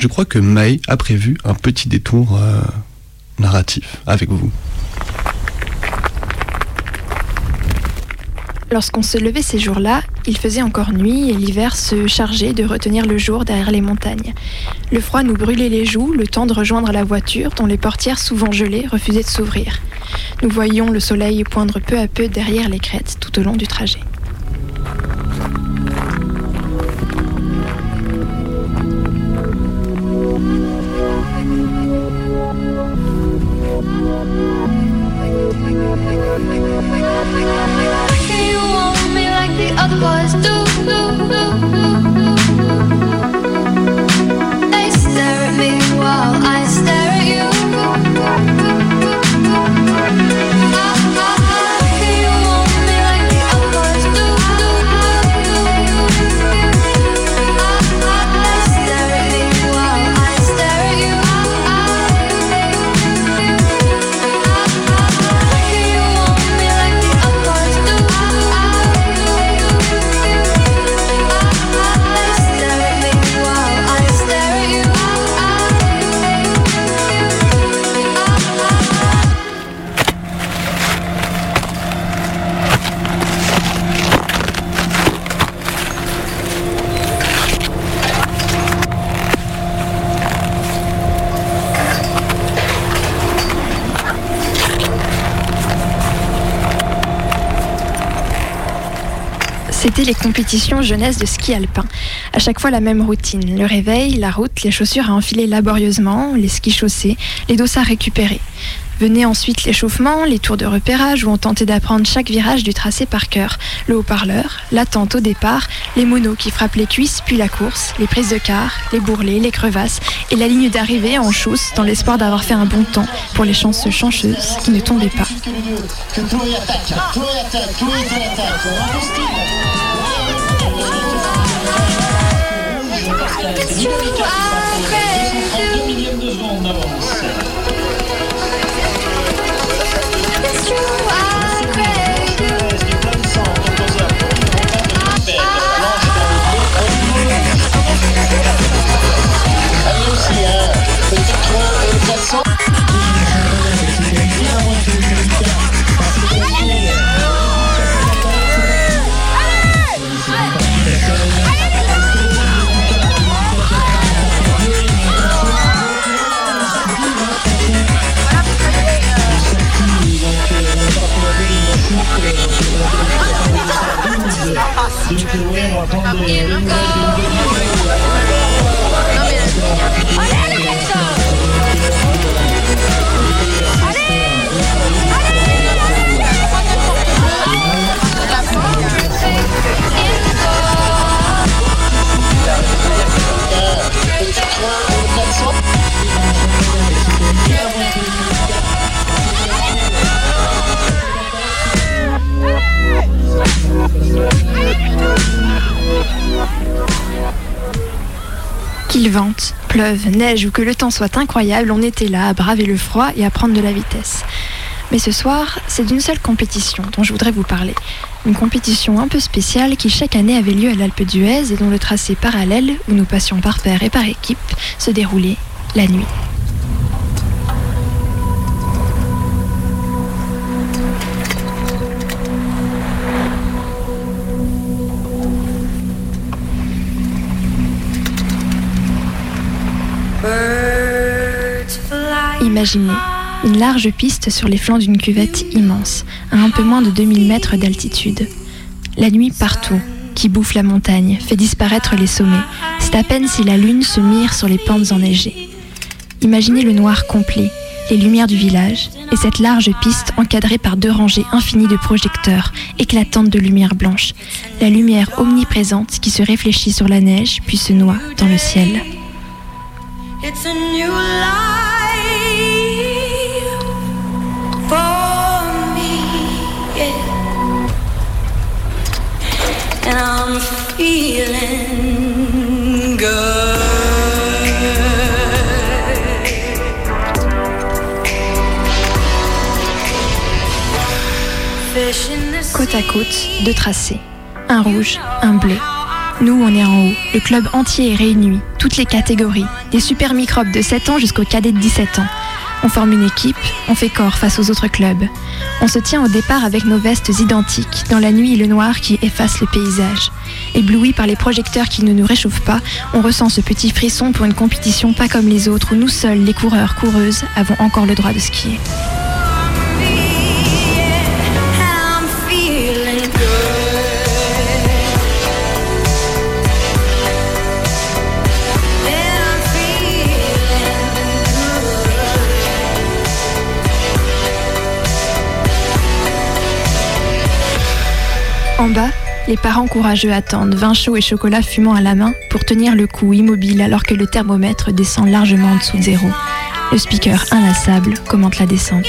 je crois que May a prévu un petit détour euh, narratif avec vous. Lorsqu'on se levait ces jours-là, il faisait encore nuit et l'hiver se chargeait de retenir le jour derrière les montagnes. Le froid nous brûlait les joues, le temps de rejoindre la voiture dont les portières souvent gelées refusaient de s'ouvrir. Nous voyions le soleil poindre peu à peu derrière les crêtes tout au long du trajet. C'était les compétitions jeunesse de ski alpin. À chaque fois la même routine. Le réveil, la route, les chaussures à enfiler laborieusement, les skis chaussés, les dossards récupérés. Venaient ensuite l'échauffement, les tours de repérage où on tentait d'apprendre chaque virage du tracé par cœur, le haut-parleur, l'attente au départ, les monos qui frappent les cuisses puis la course, les prises de car, les bourrelets, les crevasses et la ligne d'arrivée en chausse dans l'espoir d'avoir fait un bon temps pour les chanceux chancheuses qui ne tombaient pas. you are. 青春，我唱的应该就是你。Vente, pleuve, neige ou que le temps soit incroyable, on était là à braver le froid et à prendre de la vitesse. Mais ce soir, c'est d'une seule compétition dont je voudrais vous parler. Une compétition un peu spéciale qui chaque année avait lieu à l'Alpe d'Huez et dont le tracé parallèle, où nous passions par paire et par équipe, se déroulait la nuit. Imaginez une large piste sur les flancs d'une cuvette immense, à un peu moins de 2000 mètres d'altitude. La nuit partout, qui bouffe la montagne, fait disparaître les sommets. C'est à peine si la lune se mire sur les pentes enneigées. Imaginez le noir complet, les lumières du village, et cette large piste encadrée par deux rangées infinies de projecteurs, éclatantes de lumière blanche. La lumière omniprésente qui se réfléchit sur la neige, puis se noie dans le ciel. Côte à côte, deux tracés. Un rouge, un bleu. Nous, on est en haut. Le club entier est réuni, toutes les catégories, des super microbes de 7 ans jusqu'aux cadets de 17 ans. On forme une équipe, on fait corps face aux autres clubs. On se tient au départ avec nos vestes identiques, dans la nuit et le noir qui effacent le paysage. Éblouis par les projecteurs qui ne nous réchauffent pas, on ressent ce petit frisson pour une compétition pas comme les autres où nous seuls, les coureurs, coureuses, avons encore le droit de skier. En bas, les parents courageux attendent, vin chaud et chocolat fumant à la main, pour tenir le coup immobile alors que le thermomètre descend largement en dessous de zéro. Le speaker inlassable commente la descente.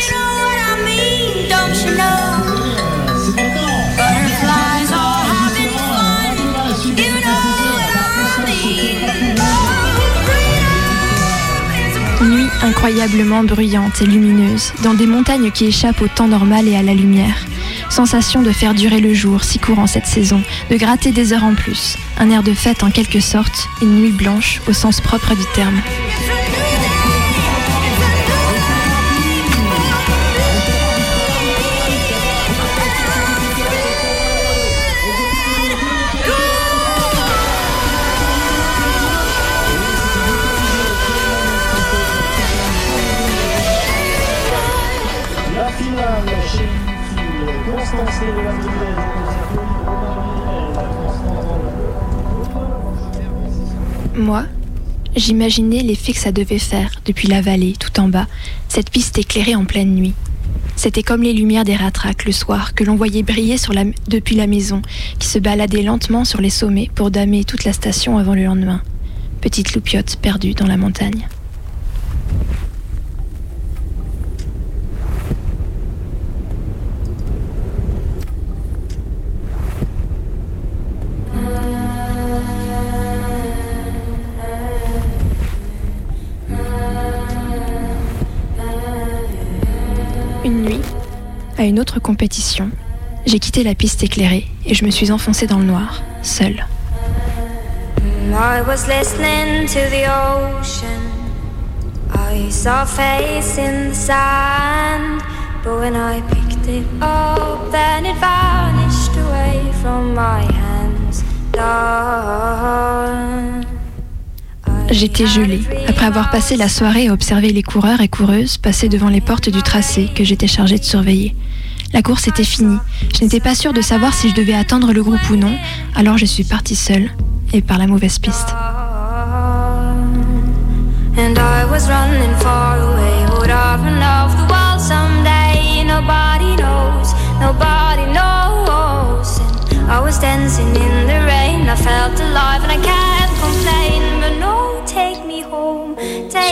Nuit incroyablement bruyante et lumineuse, dans des montagnes qui échappent au temps normal et à la lumière. Sensation de faire durer le jour, si courant cette saison, de gratter des heures en plus. Un air de fête en quelque sorte, une nuit blanche au sens propre du terme. Moi, j'imaginais l'effet que ça devait faire depuis la vallée, tout en bas, cette piste éclairée en pleine nuit. C'était comme les lumières des ratraques le soir que l'on voyait briller depuis la maison, qui se baladait lentement sur les sommets pour damer toute la station avant le lendemain. Petite loupiote perdue dans la montagne. Autre compétition, j'ai quitté la piste éclairée et je me suis enfoncée dans le noir, seule. I was listening to the ocean. I saw a face in the sand. But when I picked it up, then it vanished away from my hands. Gone. J'étais gelée, après avoir passé la soirée à observer les coureurs et coureuses passer devant les portes du tracé que j'étais chargée de surveiller. La course était finie. Je n'étais pas sûre de savoir si je devais attendre le groupe ou non, alors je suis partie seule et par la mauvaise piste.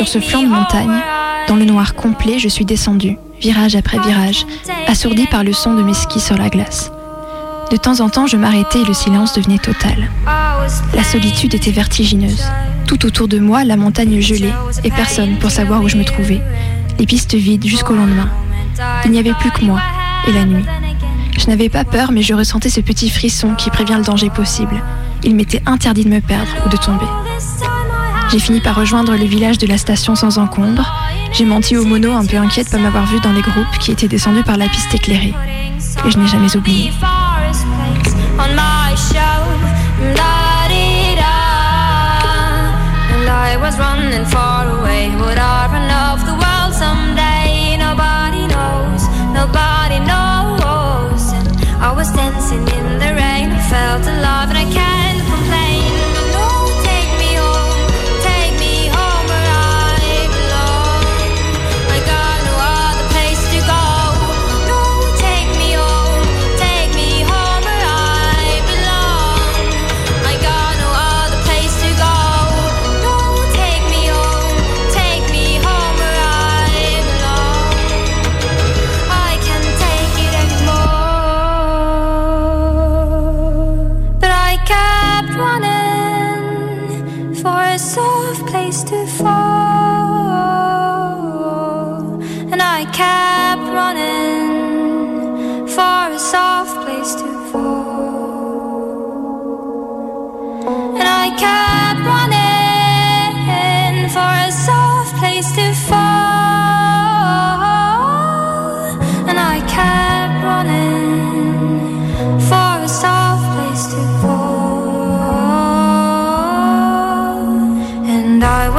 Ce flanc de montagne, dans le noir complet, je suis descendue, virage après virage, assourdie par le son de mes skis sur la glace. De temps en temps, je m'arrêtais et le silence devenait total. La solitude était vertigineuse. Tout autour de moi, la montagne gelée et personne pour savoir où je me trouvais. Les pistes vides jusqu'au lendemain. Il n'y avait plus que moi et la nuit. Je n'avais pas peur, mais je ressentais ce petit frisson qui prévient le danger possible. Il m'était interdit de me perdre ou de tomber. J'ai fini par rejoindre le village de la station sans encombre. J'ai menti au mono un peu inquiète de pas m'avoir vu dans les groupes qui étaient descendus par la piste éclairée. Et je n'ai jamais oublié.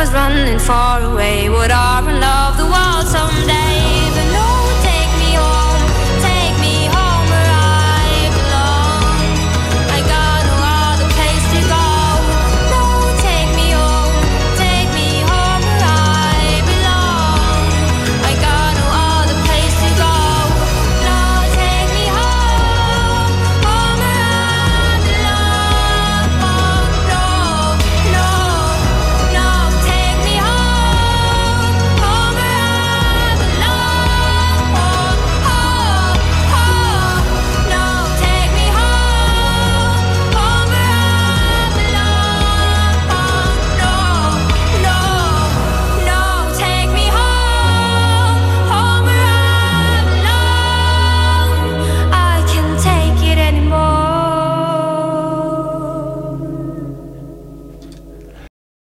was running far away. Would our love the world someday?